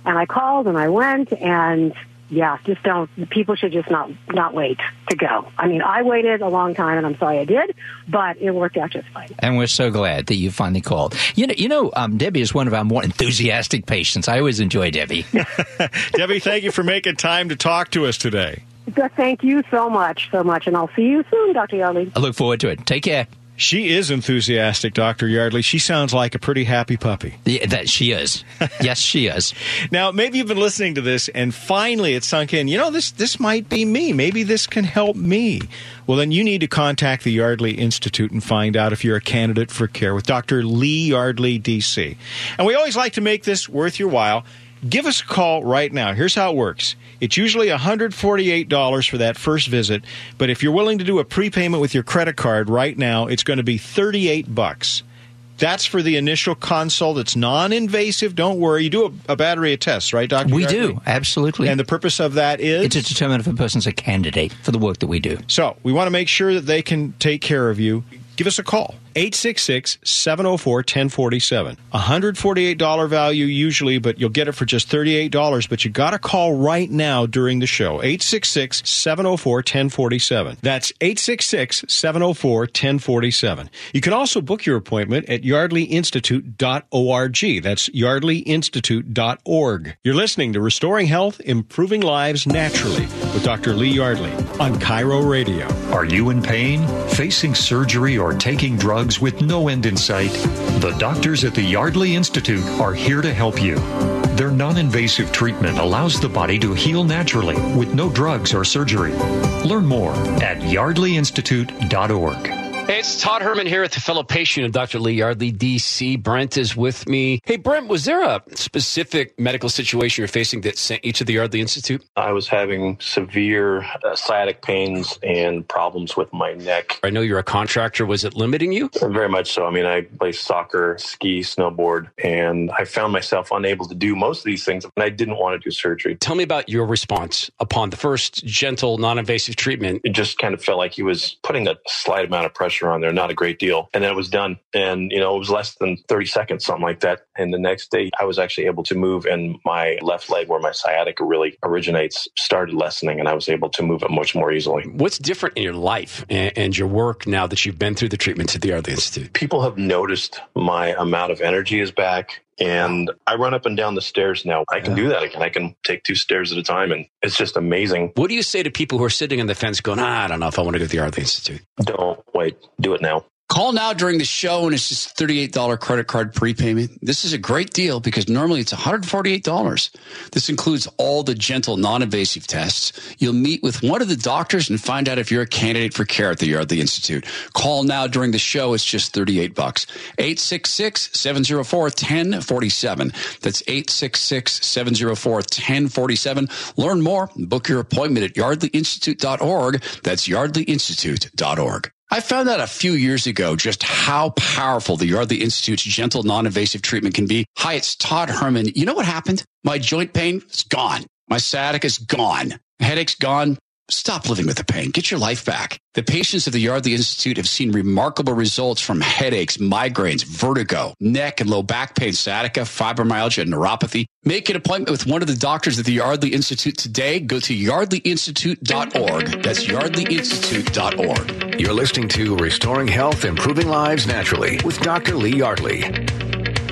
And I called and I went, and yeah, just don't. People should just not not wait to go. I mean, I waited a long time, and I'm sorry I did, but it worked out just fine. And we're so glad that you finally called. You know, you know, um, Debbie is one of our more enthusiastic patients. I always enjoy Debbie. Debbie, thank you for making time to talk to us today. So thank you so much, so much, and I'll see you soon, Dr. Yardley. I look forward to it. Take care. She is enthusiastic, Dr. Yardley. She sounds like a pretty happy puppy. Yeah, that she is. yes, she is. Now, maybe you've been listening to this and finally it sunk in. You know, this this might be me. Maybe this can help me. Well, then you need to contact the Yardley Institute and find out if you're a candidate for care with Dr. Lee Yardley, DC. And we always like to make this worth your while. Give us a call right now. Here's how it works. It's usually $148 for that first visit, but if you're willing to do a prepayment with your credit card right now, it's going to be 38 bucks. That's for the initial consult. It's non-invasive. Don't worry. You do a, a battery of tests, right, Doctor? We do absolutely. And the purpose of that is it's to determine if a person's a candidate for the work that we do. So we want to make sure that they can take care of you. Give us a call. 866 704 1047. $148 value usually, but you'll get it for just $38. But you got to call right now during the show. 866 704 1047. That's 866 704 1047. You can also book your appointment at yardleyinstitute.org. That's yardleyinstitute.org. You're listening to Restoring Health, Improving Lives Naturally with Dr. Lee Yardley on KIRO Radio. Are you in pain, facing surgery, or taking drugs? Drugs with no end in sight? The doctors at the Yardley Institute are here to help you. Their non invasive treatment allows the body to heal naturally with no drugs or surgery. Learn more at yardleyinstitute.org. Hey, it's Todd Herman here at the fellow patient of Dr. Lee Yardley, DC. Brent is with me. Hey, Brent, was there a specific medical situation you're facing that sent you to the Yardley Institute? I was having severe uh, sciatic pains and problems with my neck. I know you're a contractor. Was it limiting you? Very much so. I mean, I play soccer, ski, snowboard, and I found myself unable to do most of these things, and I didn't want to do surgery. Tell me about your response upon the first gentle, non invasive treatment. It just kind of felt like he was putting a slight amount of pressure pressure on there, not a great deal. And then it was done. And, you know, it was less than 30 seconds, something like that. And the next day I was actually able to move and my left leg where my sciatica really originates started lessening and I was able to move it much more easily. What's different in your life and, your work now that you've been through the treatments at the Yardley Institute? People have noticed my amount of energy is back and I run up and down the stairs now. I can do that again. I can take two stairs at a time, and it's just amazing. What do you say to people who are sitting on the fence going, ah, I don't know if I want to go to the Yardley Institute? Don't wait. Do it now. Call now during the show and it's just $38 credit card prepayment. This is a great deal because normally it's $148. This includes all the gentle, non-invasive tests. You'll meet with one of the doctors and find out if you're a candidate for care at the Yardley Institute. Call now during the show. It's just 38 bucks. 866-704-1047. That's 866-704-1047. Learn more. Book your appointment at yardleyinstitute.org. That's yardleyinstitute.org. I found out a few years ago just how powerful the Yardley Institute's gentle, non-invasive treatment can be. Hi, it's Todd Herman. You know what happened? My joint pain is gone. My sciatica is gone. Headache's gone. Stop living with the pain. Get your life back. The patients of the Yardley Institute have seen remarkable results from headaches, migraines, vertigo, neck and low back pain, sciatica, fibromyalgia, and neuropathy. Make an appointment with one of the doctors at the Yardley Institute today. Go to yardleyinstitute.org. That's yardleyinstitute.org. You're listening to Restoring Health, Improving Lives Naturally with Dr. Lee Yardley.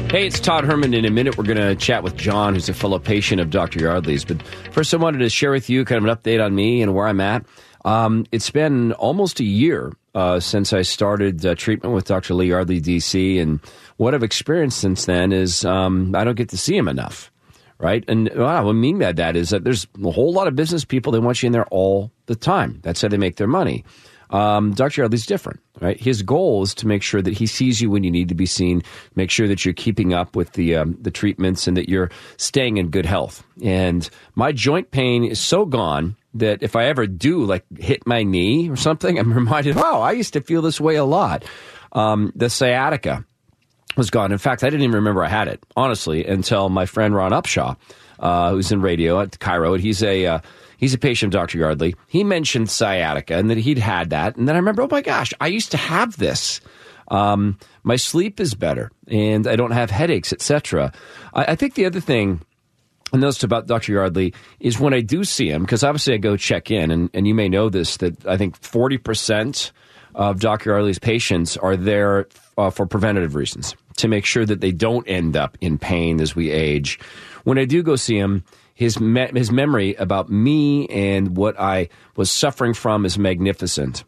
Hey, it's Todd Herman. In a minute, we're going to chat with John, who's a fellow patient of Dr. Yardley's. But first, I wanted to share with you kind of an update on me and where I'm at. Um, it's been almost a year uh, since I started uh, treatment with Dr. Lee Yardley, DC. And what I've experienced since then is um, I don't get to see him enough. Right. And what I mean by that is that there's a whole lot of business people, they want you in there all the time. That's how they make their money. Um, Dr. Yardley's different, right? His goal is to make sure that he sees you when you need to be seen, make sure that you're keeping up with the um, the treatments and that you're staying in good health. And my joint pain is so gone that if I ever do like hit my knee or something, I'm reminded, oh, I used to feel this way a lot. Um, the sciatica was gone. In fact, I didn't even remember I had it, honestly, until my friend Ron Upshaw, uh, who's in radio at KIRO, he's a uh, He's a patient of Dr. Yardley. He mentioned sciatica and that he'd had that. And then I remember, oh my gosh, I used to have this. Um, my sleep is better and I don't have headaches, etc. I, I think the other thing I noticed about Dr. Yardley is when I do see him, because obviously I go check in, and, and you may know this, that I think 40% of Dr. Yardley's patients are there uh, for preventative reasons to make sure that they don't end up in pain as we age. When I do go see him, his me- his memory about me and what I was suffering from is magnificent.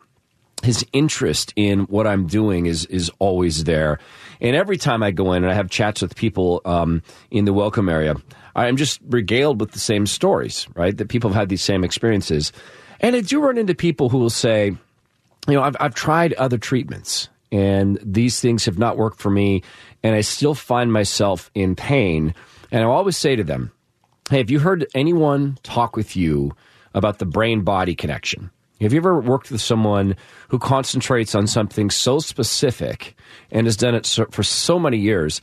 his interest in what I'm doing is is always there. And every time I go in and I have chats with people um, in the welcome area, I'm just regaled with the same stories, right? That people have had these same experiences. And I do run into people who will say, you know, I've, I've tried other treatments and these things have not worked for me, and I still find myself in pain. And I always say to them, hey, have you heard anyone talk with you about the brain body connection? Have you ever worked with someone who concentrates on something so specific and has done it for so many years?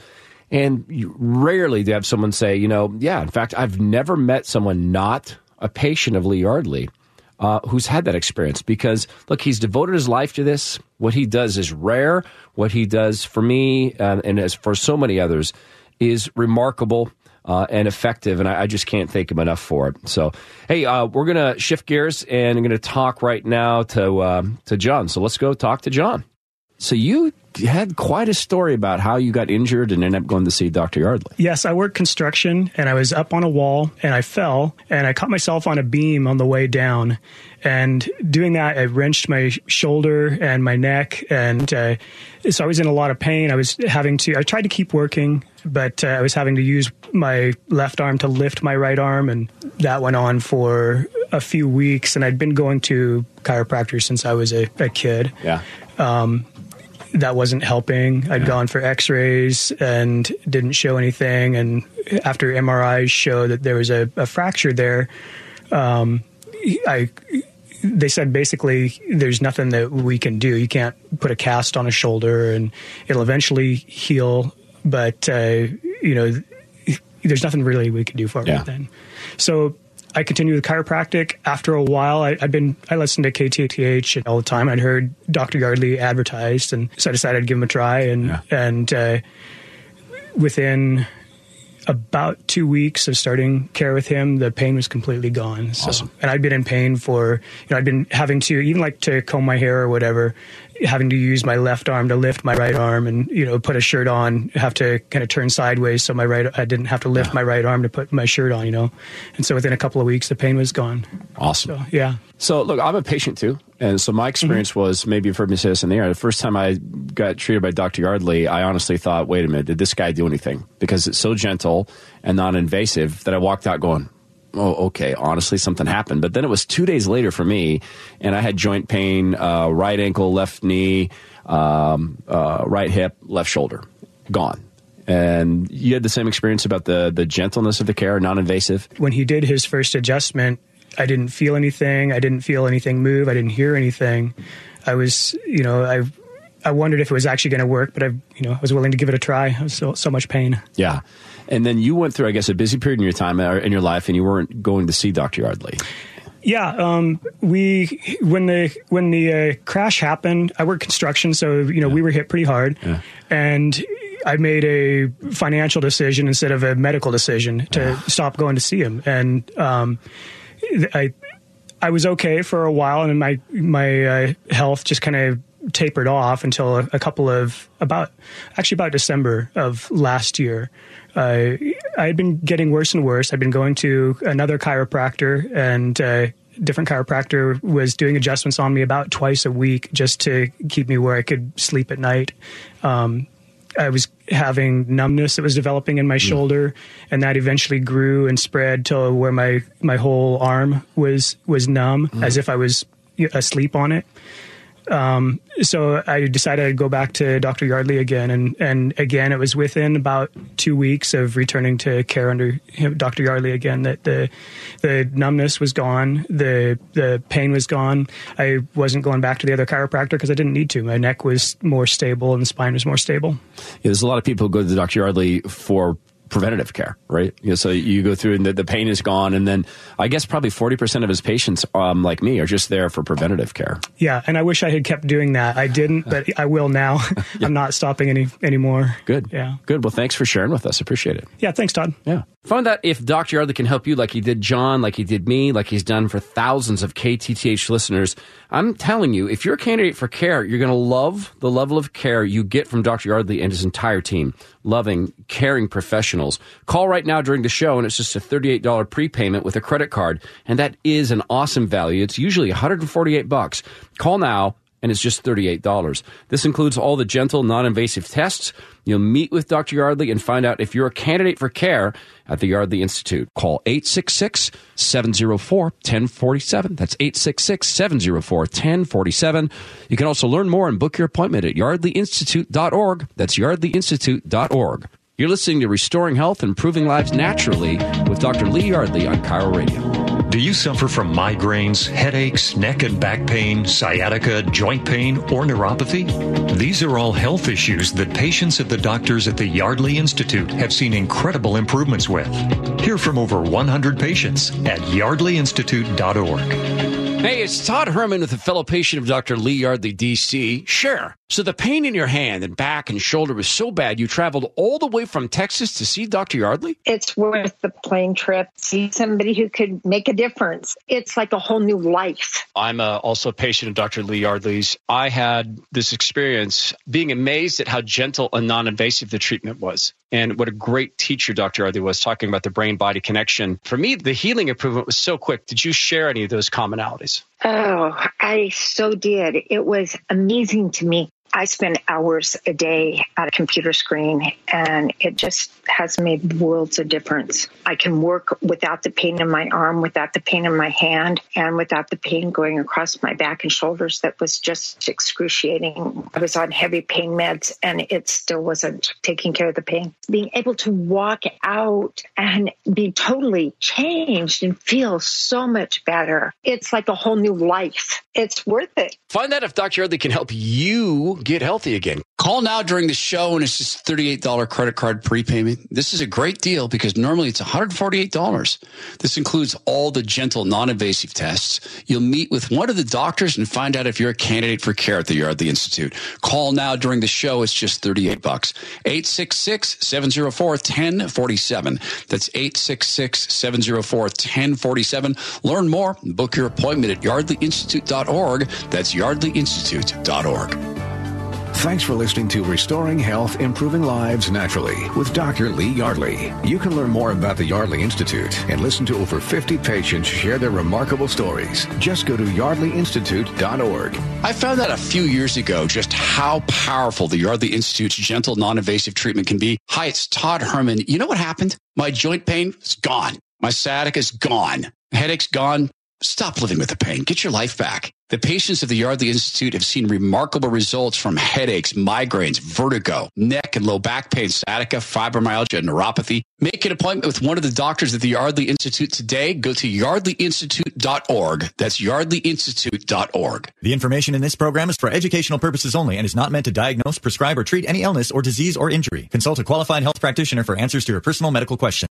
And you rarely do have someone say, you know, yeah, in fact, I've never met someone not a patient of Lee Yardley uh, who's had that experience because, look, he's devoted his life to this. What he does is rare. What he does for me uh, and as for so many others is remarkable uh, and effective, and I, I, just can't thank him enough for it. So, hey, uh, we're going to shift gears and I'm going to talk right now to uh, to John. So let's go talk to John. So you had quite a story about how you got injured and ended up going to see Dr. Yardley. Yes, I worked construction and I was up on a wall and I fell and I caught myself on a beam on the way down. And doing that, I wrenched my shoulder and my neck. And uh, so I was in a lot of pain. I was having to, I tried to keep working, but uh, I was having to use my left arm to lift my right arm. And that went on for a few weeks. And I'd been going to chiropractors since I was a, a kid. Yeah. Um, that wasn't helping. I'd yeah. gone for X-rays and didn't show anything. And after MRIs showed that there was a, a fracture there, um, I they said basically there's nothing that we can do. You can't put a cast on a shoulder and it'll eventually heal, but uh, you know there's nothing really we can do for yeah. it then. So I continued with chiropractic. After a while, I, have been I listened to KTTH all the time. I'd heard Dr. Yardley advertised, and so I decided to give him a try. And yeah. and uh, within about two weeks of starting care with him, the pain was completely gone. So, awesome. and I'd been in pain for, you know, I'd been having to, even like to comb my hair or whatever, having to use my left arm to lift my right arm and, you know, put a shirt on, have to kind of turn sideways so my right, I didn't have to lift my right arm to put my shirt on, you know. And so within a couple of weeks, the pain was gone. Awesome. So, yeah. So, look, I'm a patient too. And so my experience mm-hmm. was maybe you've heard me say this in the air. The first time I got treated by Dr. Yardley, I honestly thought, wait a minute, did this guy do anything? Because it's so gentle and non invasive that I walked out going, oh, okay, honestly, something happened. But then it was two days later for me, and I had joint pain, uh, right ankle, left knee, um, uh, right hip, left shoulder, gone. And you had the same experience about the the gentleness of the care, non invasive. When he did his first adjustment, I didn't feel anything. I didn't feel anything move. I didn't hear anything. I was, you know, I I wondered if it was actually going to work, but I, you know, I was willing to give it a try. I was so so much pain. Yeah, and then you went through, I guess, a busy period in your time uh, in your life, and you weren't going to see Doctor Yardley. Yeah, um, we when the when the uh, crash happened, I worked construction, so you know yeah. we were hit pretty hard, yeah. and I made a financial decision instead of a medical decision to yeah. stop going to see him, and um, I I was okay for a while, and my my uh, health just kind of tapered off until a, a, couple of about actually about December of last year. Uh, I had been getting worse and worse. I'd been going to another chiropractor, and uh, different chiropractor was doing adjustments on me about twice a week just to keep me where I could sleep at night. Um, I was having numbness that was developing in my mm. shoulder, and that eventually grew and spread to where my my whole arm was was numb, mm. as if I was asleep on it. Um, so I decided I'd go back to Dr. Yardley again, and and again it was within about two weeks of returning to care under Dr. Yardley again that the the numbness was gone, the the pain was gone. I wasn't going back to the other chiropractor because I didn't need to. My neck was more stable and the spine was more stable. Yeah, there's a lot of people who go to Dr. Yardley for preventative care, right? You know, so you go through and the, the, pain is gone, and then I guess probably forty percent of his patients, um, like me, are just there for preventative care. Yeah, and I wish I had kept doing that. I didn't, but I will now. yeah. I'm not stopping any anymore. Good. Yeah. Good. Well, thanks for sharing with us. Appreciate it. Yeah. Thanks, Todd. Yeah. Find out if Dr. Yardley can help you like he did John, like he did me, like he's done for thousands of KTTH listeners. I'm telling you, if you're a candidate for care, you're going to love the level of care you get from Dr. Yardley and his entire team. Loving, caring professionals. Call right now during the show, and it's just a $38 prepayment with a credit card. And that is an awesome value. It's usually 148 bucks. Call now and it's just $38. This includes all the gentle, non invasive tests. You'll meet with Dr. Yardley and find out if you're a candidate for care at the Yardley Institute. Call 866 704 1047. That's 866 704 1047. You can also learn more and book your appointment at yardleyinstitute.org. That's yardleyinstitute.org. You're listening to Restoring Health, and Improving Lives Naturally with Dr. Lee Yardley on KIRO Radio. Do you suffer from migraines, headaches, neck and back pain, sciatica, joint pain, or neuropathy? These are all health issues that patients at the doctors at the Yardley Institute have seen incredible improvements with. Hear from over 100 patients at yardleyinstitute.org. Hey, it's Todd Herman with a fellow patient of Dr. Lee Yardley, DC. Sure. So the pain in your hand and back and shoulder was so bad you traveled all the way from Texas to see Dr. Yardley? It's worth the plane trip. See somebody who could make a difference. It's like a whole new life. I'm a, also a patient of Dr. Lee Yardley's. I had this experience being amazed at how gentle and non-invasive the treatment was. And what a great teacher Dr. Yardley was talking about the brain body connection. For me, the healing improvement was so quick. Did you share any of those commonalities? Oh, I so did. It was amazing to me I spend hours a day at a computer screen and it just has made worlds of difference. I can work without the pain in my arm, without the pain in my hand, and without the pain going across my back and shoulders that was just excruciating. I was on heavy pain meds and it still wasn't taking care of the pain. Being able to walk out and be totally changed and feel so much better. It's like a whole new life. It's worth it. Find out if Dr. Yardley can help you get healthy again. Call now during the show and it's just $38 credit card prepayment. This is a great deal because normally it's $148. This includes all the gentle, non-invasive tests. You'll meet with one of the doctors and find out if you're a candidate for care at the Yardley Institute. Call now during the show. It's just 38 bucks. 866-704-1047. That's 866-704-1047. Learn more. And book your appointment at yardleyinstitute.org. That's yardleyinstitute.org. Thanks for listening to Restoring Health, Improving Lives Naturally with Dr. Lee Yardley. You can learn more about the Yardley Institute and listen to over 50 patients share their remarkable stories. Just go to yardleyinstitute.org. I found out a few years ago just how powerful the Yardley Institute's gentle, non-invasive treatment can be. Hi, it's Todd Herman. You know what happened? My joint pain is gone. My sciatica is gone. Headache's gone. Stop living with the pain. Get your life back. The patients of the Yardley Institute have seen remarkable results from headaches, migraines, vertigo, neck and low back pain, sciatica, fibromyalgia, neuropathy. Make an appointment with one of the doctors at the Yardley Institute today. Go to yardleyinstitute.org. That's yardleyinstitute.org. The information in this program is for educational purposes only and is not meant to diagnose, prescribe, or treat any illness or disease or injury. Consult a qualified health practitioner for answers to your personal medical question.